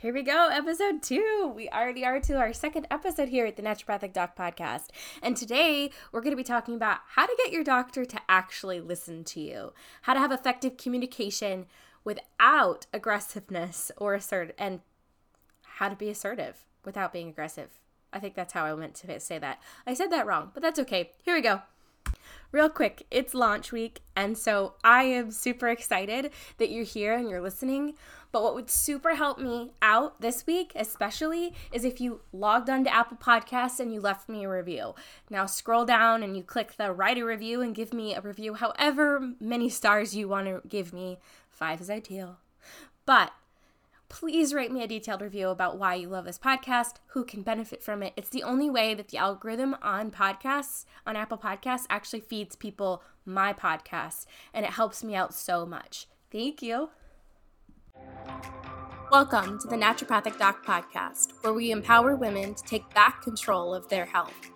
Here we go, episode two. We already are to our second episode here at the Naturopathic Doc Podcast. And today we're going to be talking about how to get your doctor to actually listen to you, how to have effective communication without aggressiveness or assert, and how to be assertive without being aggressive. I think that's how I meant to say that. I said that wrong, but that's okay. Here we go real quick, it's launch week, and so I am super excited that you're here and you're listening. But what would super help me out this week, especially, is if you logged onto Apple Podcasts and you left me a review. Now scroll down and you click the write a review and give me a review, however many stars you want to give me. Five is ideal. But please write me a detailed review about why you love this podcast, who can benefit from it. It's the only way that the algorithm on podcasts, on Apple Podcasts, actually feeds people my podcast, and it helps me out so much. Thank you. Welcome to the Naturopathic Doc Podcast, where we empower women to take back control of their health.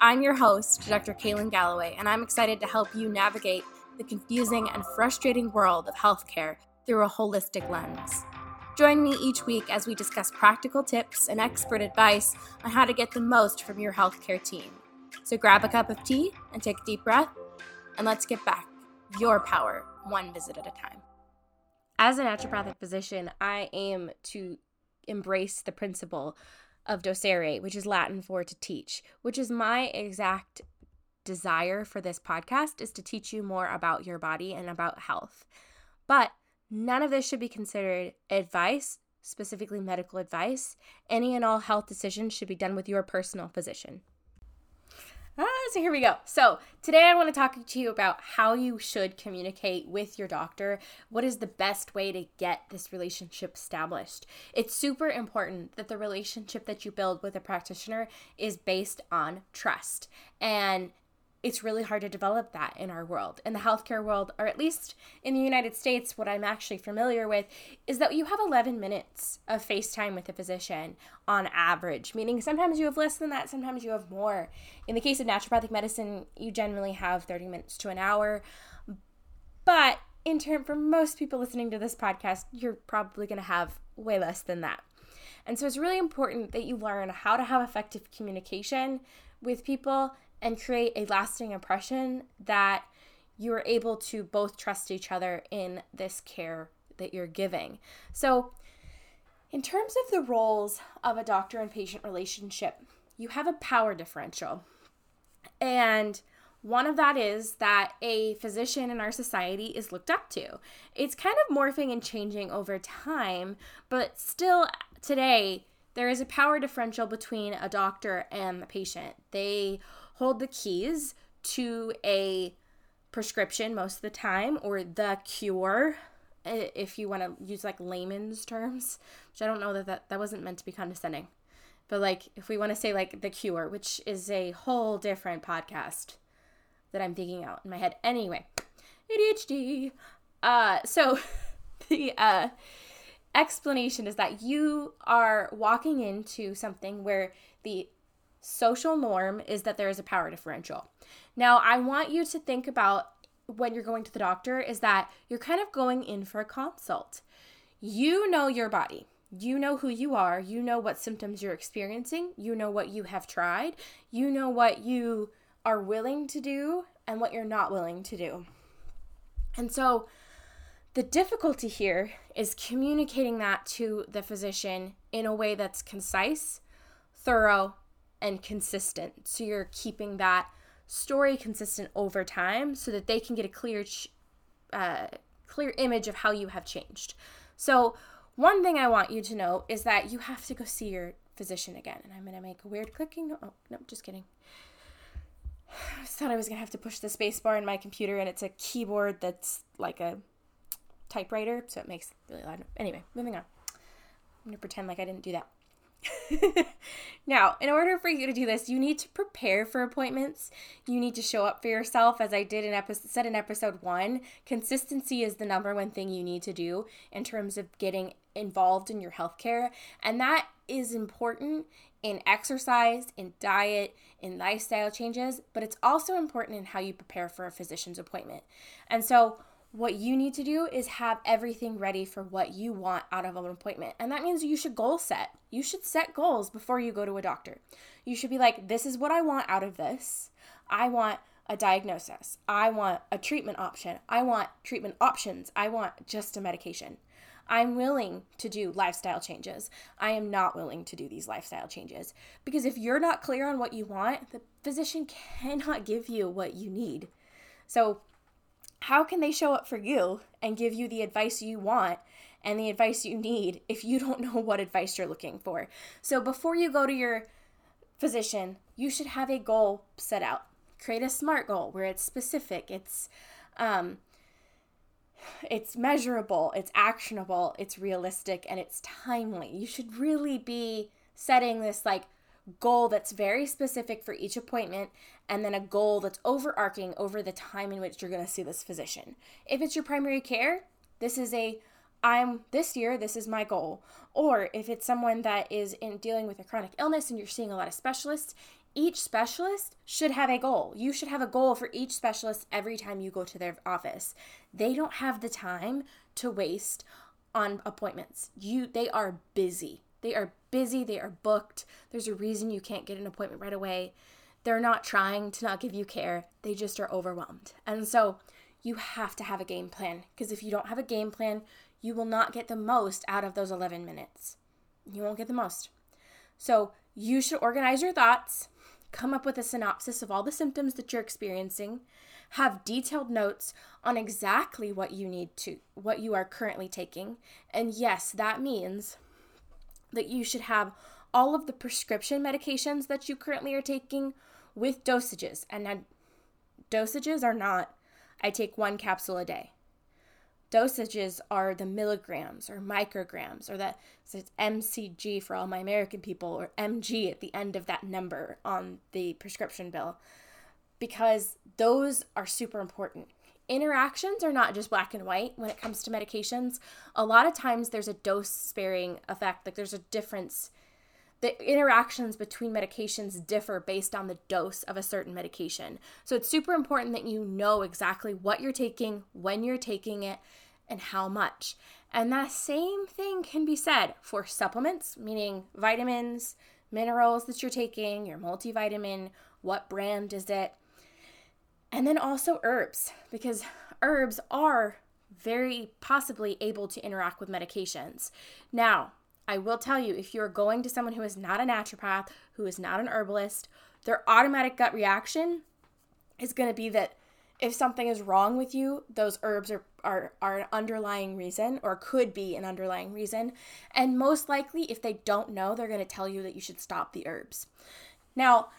I'm your host, Dr. Kaylin Galloway, and I'm excited to help you navigate the confusing and frustrating world of healthcare through a holistic lens. Join me each week as we discuss practical tips and expert advice on how to get the most from your healthcare team. So grab a cup of tea and take a deep breath, and let's get back your power one visit at a time. As a naturopathic physician, I aim to embrace the principle of docere, which is Latin for to teach, which is my exact desire for this podcast is to teach you more about your body and about health. But None of this should be considered advice, specifically medical advice. Any and all health decisions should be done with your personal physician. Ah, so here we go. So, today I want to talk to you about how you should communicate with your doctor. What is the best way to get this relationship established? It's super important that the relationship that you build with a practitioner is based on trust. And it's really hard to develop that in our world. In the healthcare world, or at least in the United States, what I'm actually familiar with is that you have 11 minutes of FaceTime with a physician on average, meaning sometimes you have less than that, sometimes you have more. In the case of naturopathic medicine, you generally have 30 minutes to an hour. But in term for most people listening to this podcast, you're probably going to have way less than that. And so it's really important that you learn how to have effective communication with people and create a lasting impression that you are able to both trust each other in this care that you're giving. So, in terms of the roles of a doctor and patient relationship, you have a power differential. And one of that is that a physician in our society is looked up to. It's kind of morphing and changing over time, but still today, there is a power differential between a doctor and the patient. They hold the keys to a prescription most of the time or the cure if you want to use like layman's terms which i don't know that, that that wasn't meant to be condescending. But like if we want to say like the cure which is a whole different podcast that i'm thinking out in my head. Anyway adhd uh so the uh explanation is that you are walking into something where the social norm is that there is a power differential. Now, I want you to think about when you're going to the doctor is that you're kind of going in for a consult. You know your body. You know who you are. You know what symptoms you're experiencing. You know what you have tried. You know what you are willing to do and what you're not willing to do. And so, the difficulty here is communicating that to the physician in a way that's concise, thorough, and consistent. So you're keeping that story consistent over time so that they can get a clear uh, clear image of how you have changed. So one thing I want you to know is that you have to go see your physician again. And I'm going to make a weird clicking. Oh, no, just kidding. I thought I was going to have to push the space bar in my computer and it's a keyboard that's like a typewriter, so it makes really loud. Anyway, moving on. I'm going to pretend like I didn't do that. now, in order for you to do this, you need to prepare for appointments. You need to show up for yourself, as I did in episode said in episode one. Consistency is the number one thing you need to do in terms of getting involved in your healthcare, and that is important in exercise, in diet, in lifestyle changes, but it's also important in how you prepare for a physician's appointment. And so, what you need to do is have everything ready for what you want out of an appointment. And that means you should goal set. You should set goals before you go to a doctor. You should be like, this is what I want out of this. I want a diagnosis. I want a treatment option. I want treatment options. I want just a medication. I'm willing to do lifestyle changes. I am not willing to do these lifestyle changes because if you're not clear on what you want, the physician cannot give you what you need. So, how can they show up for you and give you the advice you want and the advice you need if you don't know what advice you're looking for? So, before you go to your physician, you should have a goal set out. Create a SMART goal where it's specific, it's um, it's measurable, it's actionable, it's realistic, and it's timely. You should really be setting this like goal that's very specific for each appointment and then a goal that's overarching over the time in which you're going to see this physician. If it's your primary care, this is a I'm this year, this is my goal. Or if it's someone that is in dealing with a chronic illness and you're seeing a lot of specialists, each specialist should have a goal. You should have a goal for each specialist every time you go to their office. They don't have the time to waste on appointments. You they are busy. They are busy, they are booked. There's a reason you can't get an appointment right away. They're not trying to not give you care. They just are overwhelmed. And so you have to have a game plan because if you don't have a game plan, you will not get the most out of those 11 minutes. You won't get the most. So you should organize your thoughts, come up with a synopsis of all the symptoms that you're experiencing, have detailed notes on exactly what you need to what you are currently taking. And yes, that means that you should have all of the prescription medications that you currently are taking with dosages. And now, dosages are not I take one capsule a day dosages are the milligrams or micrograms or that so it's MCG for all my American people or MG at the end of that number on the prescription bill because those are super important. Interactions are not just black and white when it comes to medications. A lot of times there's a dose sparing effect, like there's a difference. The interactions between medications differ based on the dose of a certain medication. So it's super important that you know exactly what you're taking, when you're taking it, and how much. And that same thing can be said for supplements, meaning vitamins, minerals that you're taking, your multivitamin, what brand is it? And then also herbs, because herbs are very possibly able to interact with medications. Now, I will tell you if you're going to someone who is not a naturopath, who is not an herbalist, their automatic gut reaction is going to be that if something is wrong with you, those herbs are, are, are an underlying reason or could be an underlying reason. And most likely, if they don't know, they're going to tell you that you should stop the herbs. Now,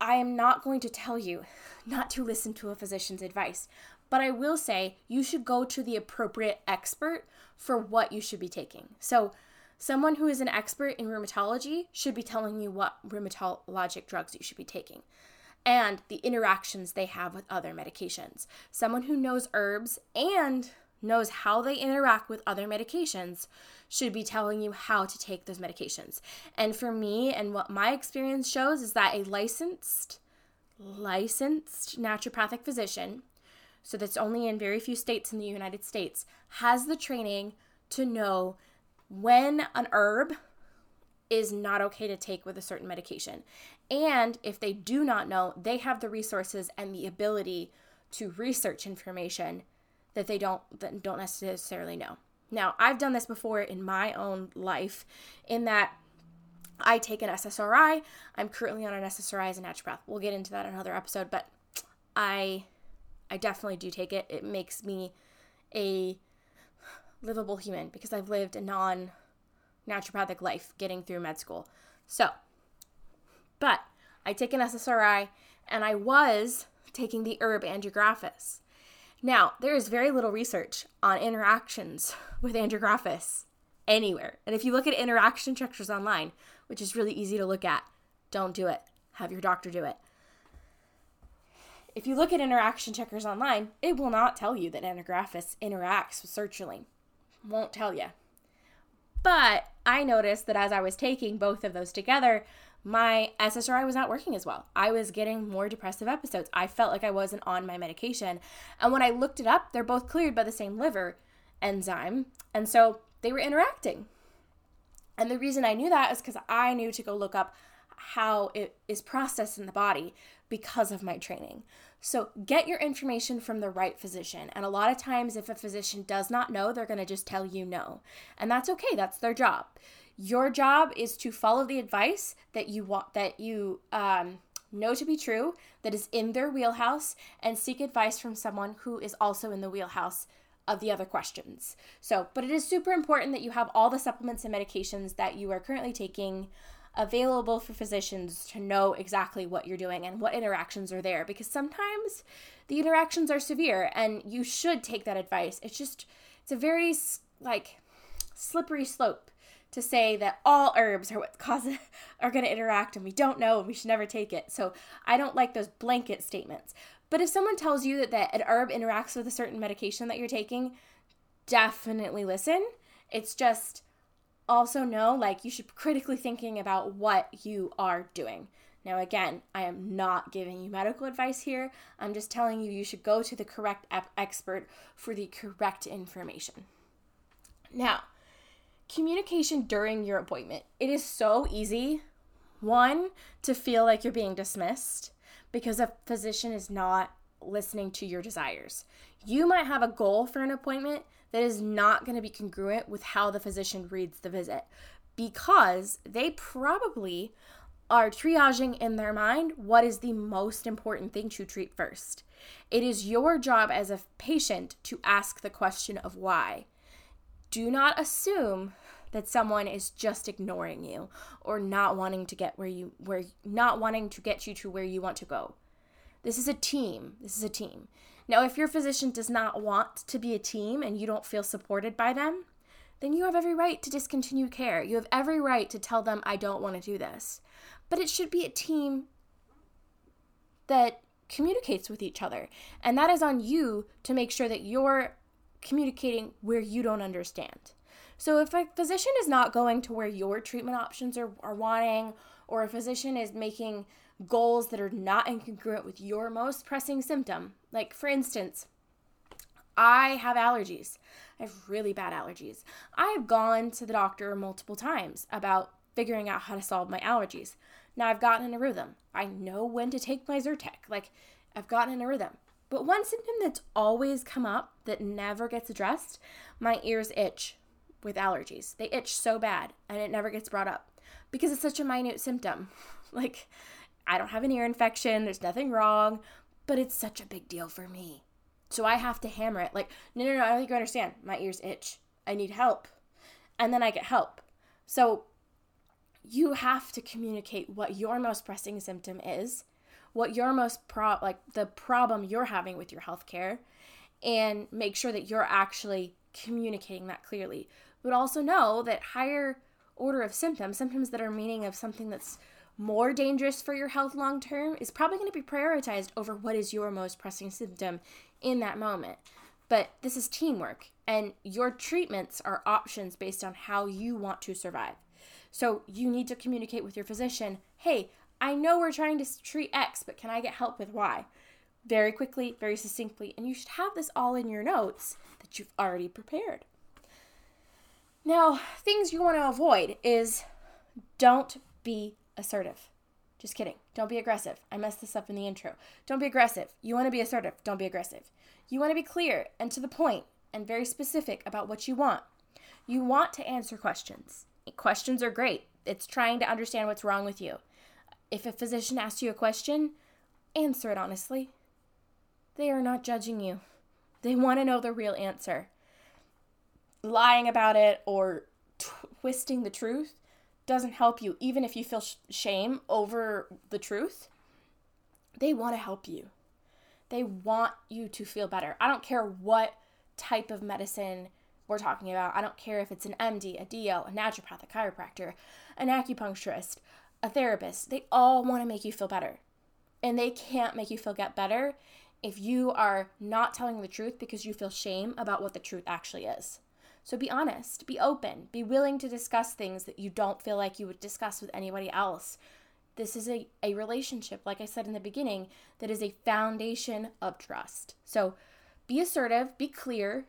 I am not going to tell you not to listen to a physician's advice, but I will say you should go to the appropriate expert for what you should be taking. So, someone who is an expert in rheumatology should be telling you what rheumatologic drugs you should be taking and the interactions they have with other medications. Someone who knows herbs and knows how they interact with other medications should be telling you how to take those medications. And for me, and what my experience shows, is that a licensed, licensed naturopathic physician, so that's only in very few states in the United States, has the training to know when an herb is not okay to take with a certain medication. And if they do not know, they have the resources and the ability to research information that they don't that don't necessarily know. Now, I've done this before in my own life in that I take an SSRI. I'm currently on an SSRI as a naturopath. We'll get into that in another episode, but I I definitely do take it. It makes me a livable human because I've lived a non naturopathic life getting through med school. So, but I take an SSRI and I was taking the herb andrographis. Now, there is very little research on interactions with andrographis anywhere. And if you look at interaction checkers online, which is really easy to look at, don't do it. Have your doctor do it. If you look at interaction checkers online, it will not tell you that andrographis interacts with sertraline. Won't tell you. But I noticed that as I was taking both of those together, my SSRI was not working as well. I was getting more depressive episodes. I felt like I wasn't on my medication. And when I looked it up, they're both cleared by the same liver enzyme. And so they were interacting. And the reason I knew that is because I knew to go look up how it is processed in the body because of my training. So get your information from the right physician. And a lot of times, if a physician does not know, they're going to just tell you no. And that's okay, that's their job. Your job is to follow the advice that you want, that you, um, know to be true, that is in their wheelhouse, and seek advice from someone who is also in the wheelhouse of the other questions. So, but it is super important that you have all the supplements and medications that you are currently taking available for physicians to know exactly what you're doing and what interactions are there because sometimes the interactions are severe and you should take that advice. It's just it's a very like slippery slope to say that all herbs are what cause are going to interact and we don't know and we should never take it. So I don't like those blanket statements. But if someone tells you that, that an herb interacts with a certain medication that you're taking, definitely listen. It's just also know like you should be critically thinking about what you are doing. Now again, I am not giving you medical advice here. I'm just telling you you should go to the correct expert for the correct information. Now, communication during your appointment. It is so easy one to feel like you're being dismissed because a physician is not listening to your desires. You might have a goal for an appointment that is not going to be congruent with how the physician reads the visit because they probably are triaging in their mind what is the most important thing to treat first. It is your job as a patient to ask the question of why. Do not assume that someone is just ignoring you or not wanting to get where you where not wanting to get you to where you want to go. This is a team. This is a team. Now, if your physician does not want to be a team and you don't feel supported by them, then you have every right to discontinue care. You have every right to tell them, I don't want to do this. But it should be a team that communicates with each other. And that is on you to make sure that you're communicating where you don't understand. So if a physician is not going to where your treatment options are, are wanting, or a physician is making goals that are not incongruent with your most pressing symptom. Like, for instance, I have allergies. I have really bad allergies. I have gone to the doctor multiple times about figuring out how to solve my allergies. Now I've gotten in a rhythm. I know when to take my Zyrtec. Like, I've gotten in a rhythm. But one symptom that's always come up that never gets addressed my ears itch with allergies. They itch so bad and it never gets brought up because it's such a minute symptom. like, I don't have an ear infection, there's nothing wrong, but it's such a big deal for me. So I have to hammer it like, no, no, no, I don't think you understand. My ears itch. I need help. And then I get help. So you have to communicate what your most pressing symptom is, what your most pro like the problem you're having with your healthcare, and make sure that you're actually communicating that clearly. But also know that higher order of symptoms, symptoms that are meaning of something that's more dangerous for your health long term is probably going to be prioritized over what is your most pressing symptom in that moment. But this is teamwork, and your treatments are options based on how you want to survive. So you need to communicate with your physician hey, I know we're trying to treat X, but can I get help with Y? Very quickly, very succinctly, and you should have this all in your notes that you've already prepared. Now, things you want to avoid is don't be assertive. Just kidding. Don't be aggressive. I messed this up in the intro. Don't be aggressive. You want to be assertive. Don't be aggressive. You want to be clear and to the point and very specific about what you want. You want to answer questions. Questions are great. It's trying to understand what's wrong with you. If a physician asks you a question, answer it honestly. They are not judging you, they want to know the real answer. Lying about it or twisting the truth doesn't help you, even if you feel sh- shame over the truth, they want to help you. They want you to feel better. I don't care what type of medicine we're talking about. I don't care if it's an MD, a DO, a naturopath, a chiropractor, an acupuncturist, a therapist. They all want to make you feel better. And they can't make you feel get better if you are not telling the truth because you feel shame about what the truth actually is. So be honest, be open, be willing to discuss things that you don't feel like you would discuss with anybody else. this is a, a relationship, like I said in the beginning, that is a foundation of trust. So be assertive, be clear,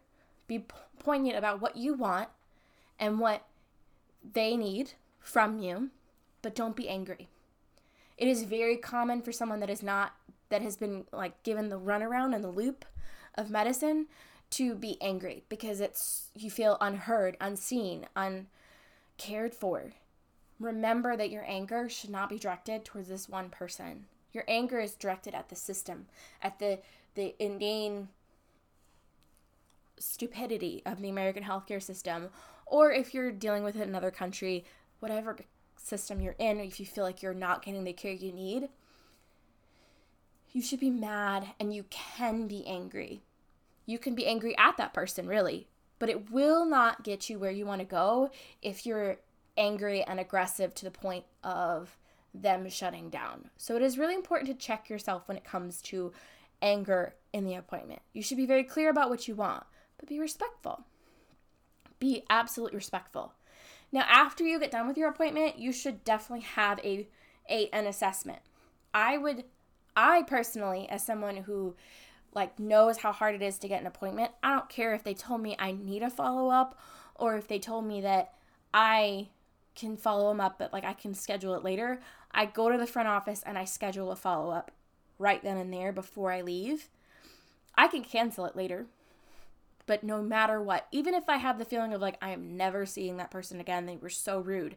be poignant about what you want and what they need from you, but don't be angry. It is very common for someone that is not, that has been like given the runaround and the loop of medicine to be angry because it's, you feel unheard, unseen, uncared for. Remember that your anger should not be directed towards this one person. Your anger is directed at the system, at the the inane stupidity of the American healthcare system, or if you're dealing with another country, whatever system you're in, or if you feel like you're not getting the care you need, you should be mad and you can be angry. You can be angry at that person, really, but it will not get you where you want to go if you're angry and aggressive to the point of them shutting down. So it is really important to check yourself when it comes to anger in the appointment. You should be very clear about what you want, but be respectful. Be absolutely respectful. Now, after you get done with your appointment, you should definitely have a, a an assessment. I would I personally as someone who like knows how hard it is to get an appointment, I don't care if they told me I need a follow-up or if they told me that I can follow them up, but like I can schedule it later. I go to the front office and I schedule a follow up right then and there before I leave. I can cancel it later. But no matter what, even if I have the feeling of like I am never seeing that person again, they were so rude,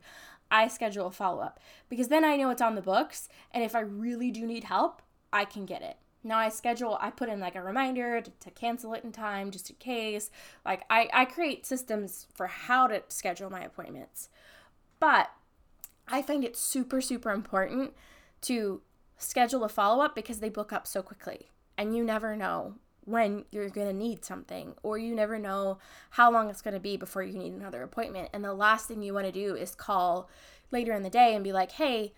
I schedule a follow up because then I know it's on the books. And if I really do need help, I can get it. Now I schedule, I put in like a reminder to, to, cancel it in time just in case. Like I, I create systems for how to schedule my appointments. But I find it super, super important to schedule a follow up because they book up so quickly. And you never know when you're going to need something, or you never know how long it's going to be before you need another appointment. And the last thing you want to do is call later in the day and be like, hey,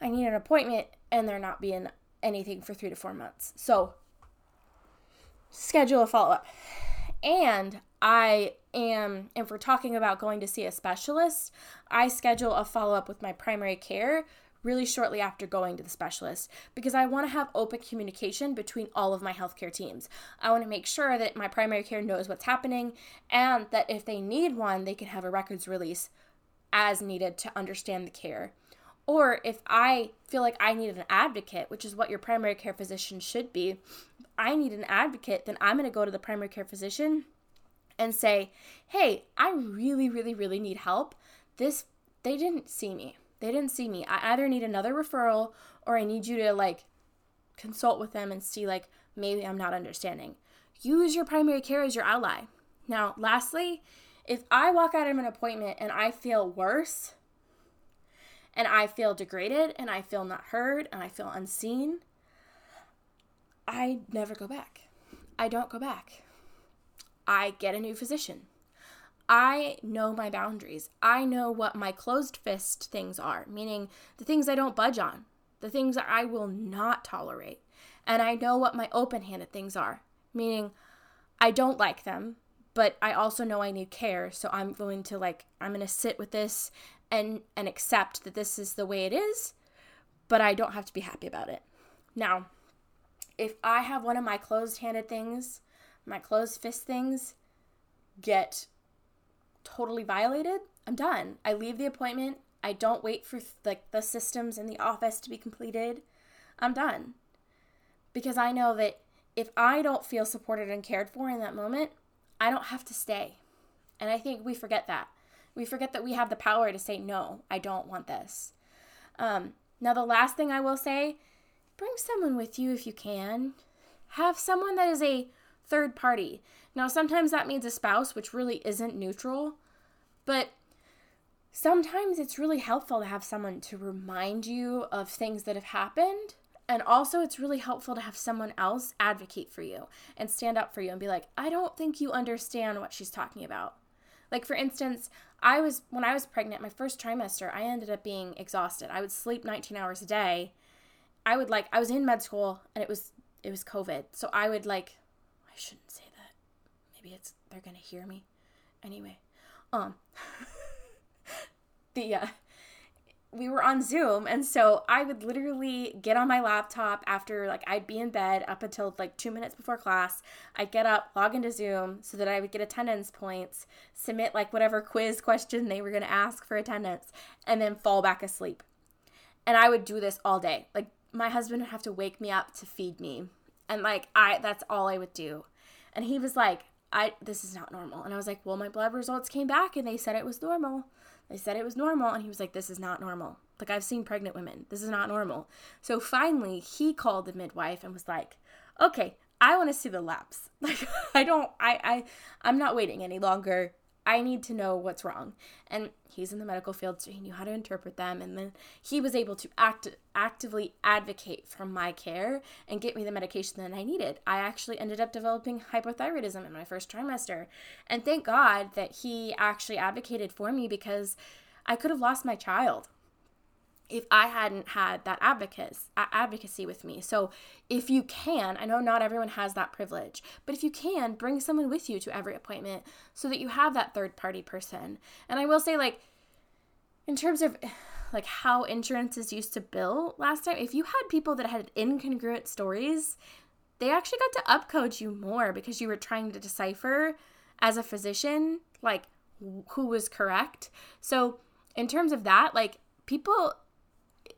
I need an appointment, and there not being anything for three to four months. So, schedule a follow up. And I am, if we're talking about going to see a specialist, I schedule a follow up with my primary care really shortly after going to the specialist because I want to have open communication between all of my healthcare teams. I want to make sure that my primary care knows what's happening and that if they need one, they can have a records release as needed to understand the care. Or if I feel like I need an advocate, which is what your primary care physician should be, I need an advocate, then I'm going to go to the primary care physician and say, hey, I really, really, really need help. This, they didn't see me. They didn't see me. I either need another referral or I need you to like consult with them and see, like, maybe I'm not understanding. Use your primary care as your ally. Now, lastly, if I walk out of an appointment and I feel worse, and I feel degraded, and I feel not heard, and I feel unseen, I never go back. I don't go back. I get a new physician. I know my boundaries. I know what my closed fist things are, meaning the things I don't budge on, the things that I will not tolerate. And I know what my open handed things are, meaning I don't like them, but I also know I need care. So I'm going to like, I'm going to sit with this and, and accept that this is the way it is, but I don't have to be happy about it. Now, if I have one of my closed handed things my closed fist things get totally violated, I'm done. I leave the appointment. I don't wait for like the systems in the office to be completed. I'm done. Because I know that if I don't feel supported and cared for in that moment, I don't have to stay. And I think we forget that. We forget that we have the power to say, no, I don't want this. Um, now, the last thing I will say bring someone with you if you can. Have someone that is a third party. Now, sometimes that means a spouse, which really isn't neutral, but sometimes it's really helpful to have someone to remind you of things that have happened. And also, it's really helpful to have someone else advocate for you and stand up for you and be like, I don't think you understand what she's talking about. Like, for instance, I was, when I was pregnant, my first trimester, I ended up being exhausted. I would sleep 19 hours a day. I would like, I was in med school and it was, it was COVID. So I would like I shouldn't say that. Maybe it's they're gonna hear me. Anyway, um, the uh, we were on Zoom and so I would literally get on my laptop after like I'd be in bed up until like 2 minutes before class. I'd get up, log into Zoom so that I would get attendance points, submit like whatever quiz question they were to ask for attendance and then fall back asleep. And I would do this all day. Like my husband would have to wake me up to feed me. And like I that's all I would do. And he was like, "I this is not normal." And I was like, "Well, my blood results came back and they said it was normal." They said it was normal, and he was like, This is not normal. Like, I've seen pregnant women. This is not normal. So finally, he called the midwife and was like, Okay, I want to see the labs. Like, I don't, I, I, I'm not waiting any longer. I need to know what's wrong. And he's in the medical field, so he knew how to interpret them. And then he was able to act actively advocate for my care and get me the medication that I needed. I actually ended up developing hypothyroidism in my first trimester. And thank God that he actually advocated for me because I could have lost my child if I hadn't had that advocacy with me. So, if you can, I know not everyone has that privilege, but if you can, bring someone with you to every appointment so that you have that third party person. And I will say, like, in terms of like how insurance is used to bill last time, if you had people that had incongruent stories, they actually got to upcode you more because you were trying to decipher as a physician, like who was correct. So, in terms of that, like people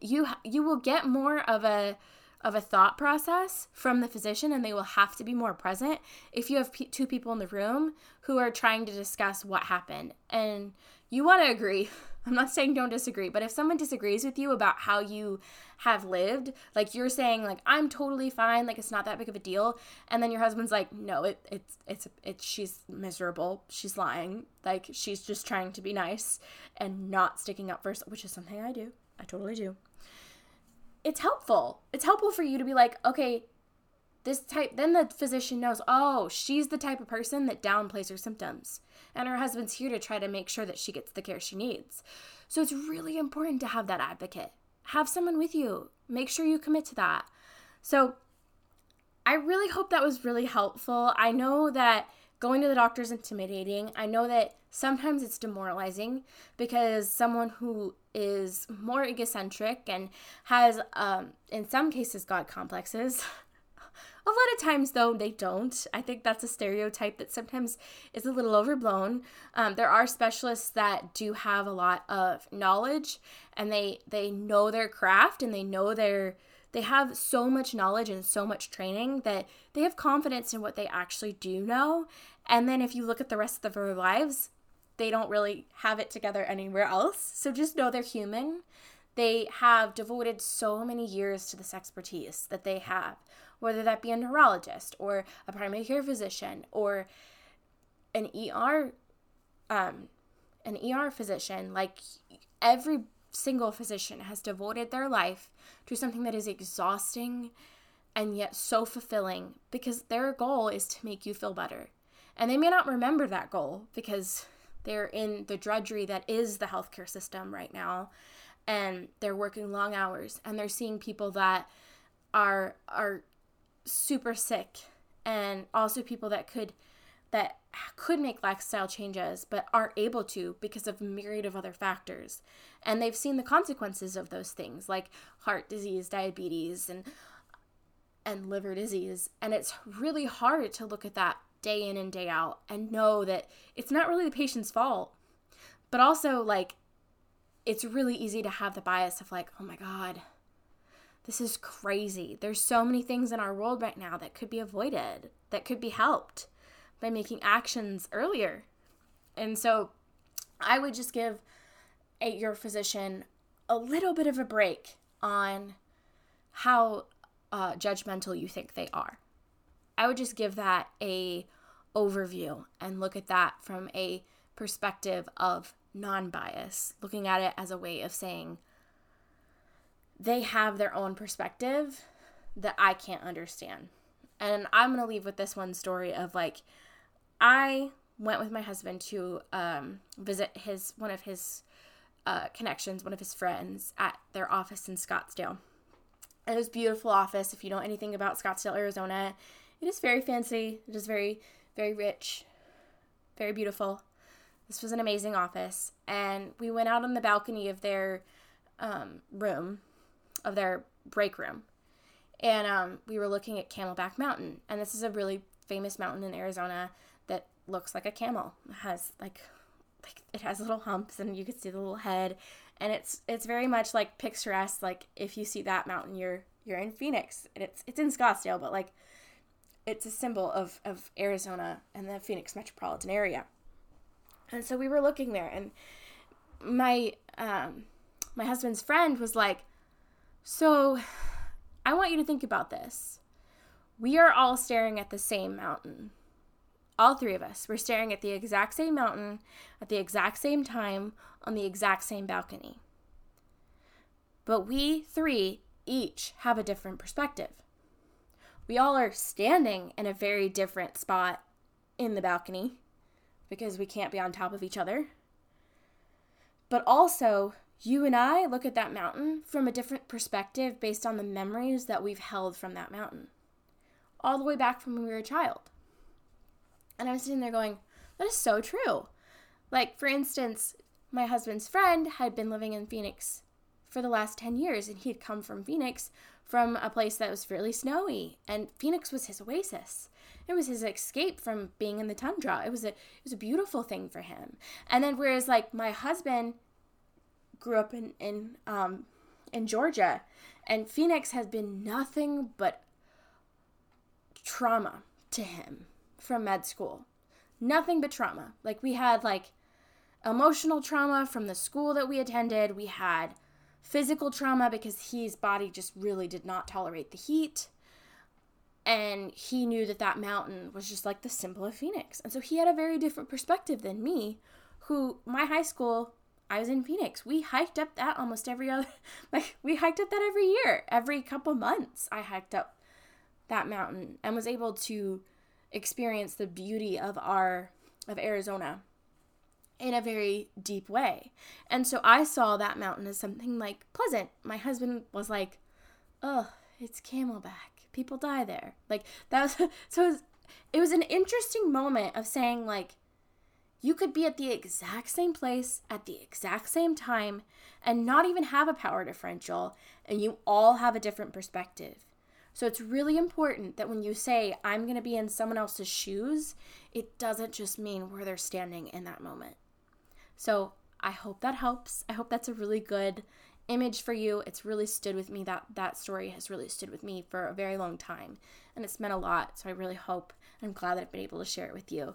you you will get more of a of a thought process from the physician and they will have to be more present if you have p- two people in the room who are trying to discuss what happened. And you want to agree. I'm not saying don't disagree but if someone disagrees with you about how you have lived like you're saying like i'm totally fine like it's not that big of a deal and then your husband's like no it, it's it's it's she's miserable. She's lying. Like she's just trying to be nice and not sticking up for which is something i do. I totally do it's helpful. It's helpful for you to be like, okay, this type, then the physician knows, oh, she's the type of person that downplays her symptoms. And her husband's here to try to make sure that she gets the care she needs. So it's really important to have that advocate. Have someone with you. Make sure you commit to that. So I really hope that was really helpful. I know that going to the doctor is intimidating. I know that sometimes it's demoralizing because someone who is more egocentric and has, um, in some cases, God complexes. a lot of times, though, they don't. I think that's a stereotype that sometimes is a little overblown. Um, there are specialists that do have a lot of knowledge and they they know their craft and they know their they have so much knowledge and so much training that they have confidence in what they actually do know. And then if you look at the rest of their lives, they don't really have it together anywhere else. So just know they're human. They have devoted so many years to this expertise that they have, whether that be a neurologist or a primary care physician or an ER um, an ER physician. Like every single physician has devoted their life to something that is exhausting and yet so fulfilling because their goal is to make you feel better. And they may not remember that goal because they're in the drudgery that is the healthcare system right now and they're working long hours and they're seeing people that are are super sick and also people that could that could make lifestyle changes but aren't able to because of myriad of other factors. And they've seen the consequences of those things like heart disease diabetes and and liver disease. And it's really hard to look at that day in and day out and know that it's not really the patient's fault. But also like it's really easy to have the bias of like oh my god this is crazy. There's so many things in our world right now that could be avoided that could be helped by making actions earlier. And so I would just give a, your physician a little bit of a break on how uh, judgmental you think they are. I would just give that a overview and look at that from a perspective of non-bias, looking at it as a way of saying they have their own perspective that I can't understand. And I'm going to leave with this one story of like I went with my husband to um, visit his one of his uh, connections, one of his friends at their office in Scottsdale. It was a beautiful office. If you know anything about Scottsdale, Arizona, it is very fancy. It is very, very rich, very beautiful. This was an amazing office, and we went out on the balcony of their um, room of their break room. And um, we were looking at Camelback Mountain. And this is a really famous mountain in Arizona looks like a camel. It has like like it has little humps and you can see the little head and it's it's very much like picturesque like if you see that mountain you're you're in Phoenix and it's it's in Scottsdale but like it's a symbol of of Arizona and the Phoenix metropolitan area. And so we were looking there and my um my husband's friend was like, "So I want you to think about this. We are all staring at the same mountain. All three of us. We're staring at the exact same mountain at the exact same time on the exact same balcony. But we three each have a different perspective. We all are standing in a very different spot in the balcony because we can't be on top of each other. But also, you and I look at that mountain from a different perspective based on the memories that we've held from that mountain, all the way back from when we were a child. And I was sitting there going, that is so true. Like, for instance, my husband's friend had been living in Phoenix for the last 10 years, and he had come from Phoenix from a place that was fairly snowy, and Phoenix was his oasis. It was his escape from being in the tundra. It was a it was a beautiful thing for him. And then whereas like my husband grew up in in um in Georgia, and Phoenix has been nothing but trauma to him from med school. Nothing but trauma. Like we had like emotional trauma from the school that we attended. We had physical trauma because his body just really did not tolerate the heat. And he knew that that mountain was just like the symbol of Phoenix. And so he had a very different perspective than me, who my high school, I was in Phoenix. We hiked up that almost every other, like, we hiked up that every year. Every couple months, I hiked up that mountain and was able to experience the beauty of our, of Arizona in a very deep way. And so I saw that mountain as something like pleasant. My husband was like, "Oh, it's Camelback. People die there." Like that was so it was, it was an interesting moment of saying like you could be at the exact same place at the exact same time and not even have a power differential and you all have a different perspective. So it's really important that when you say I'm going to be in someone else's shoes, it doesn't just mean where they're standing in that moment. So I hope that helps. I hope that's a really good image for you. It's really stood with me. That that story has really stood with me for a very long time, and it's meant a lot. So I really hope I'm glad that I've been able to share it with you.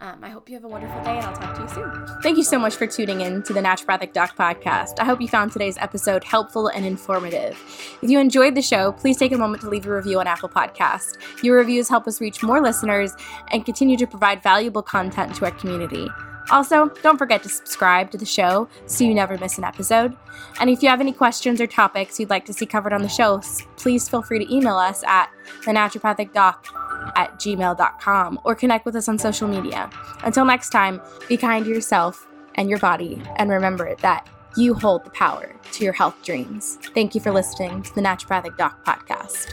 Um, I hope you have a wonderful day, and I'll talk to you soon. Thank you so much for tuning in to the Naturopathic Doc podcast. I hope you found today's episode helpful and informative. If you enjoyed the show, please take a moment to leave a review on Apple Podcast. Your reviews help us reach more listeners and continue to provide valuable content to our community. Also, don't forget to subscribe to the show so you never miss an episode. And if you have any questions or topics you'd like to see covered on the show, please feel free to email us at thenaturopathicdoc at gmail.com or connect with us on social media. Until next time, be kind to yourself and your body, and remember that you hold the power to your health dreams. Thank you for listening to the Naturopathic Doc podcast.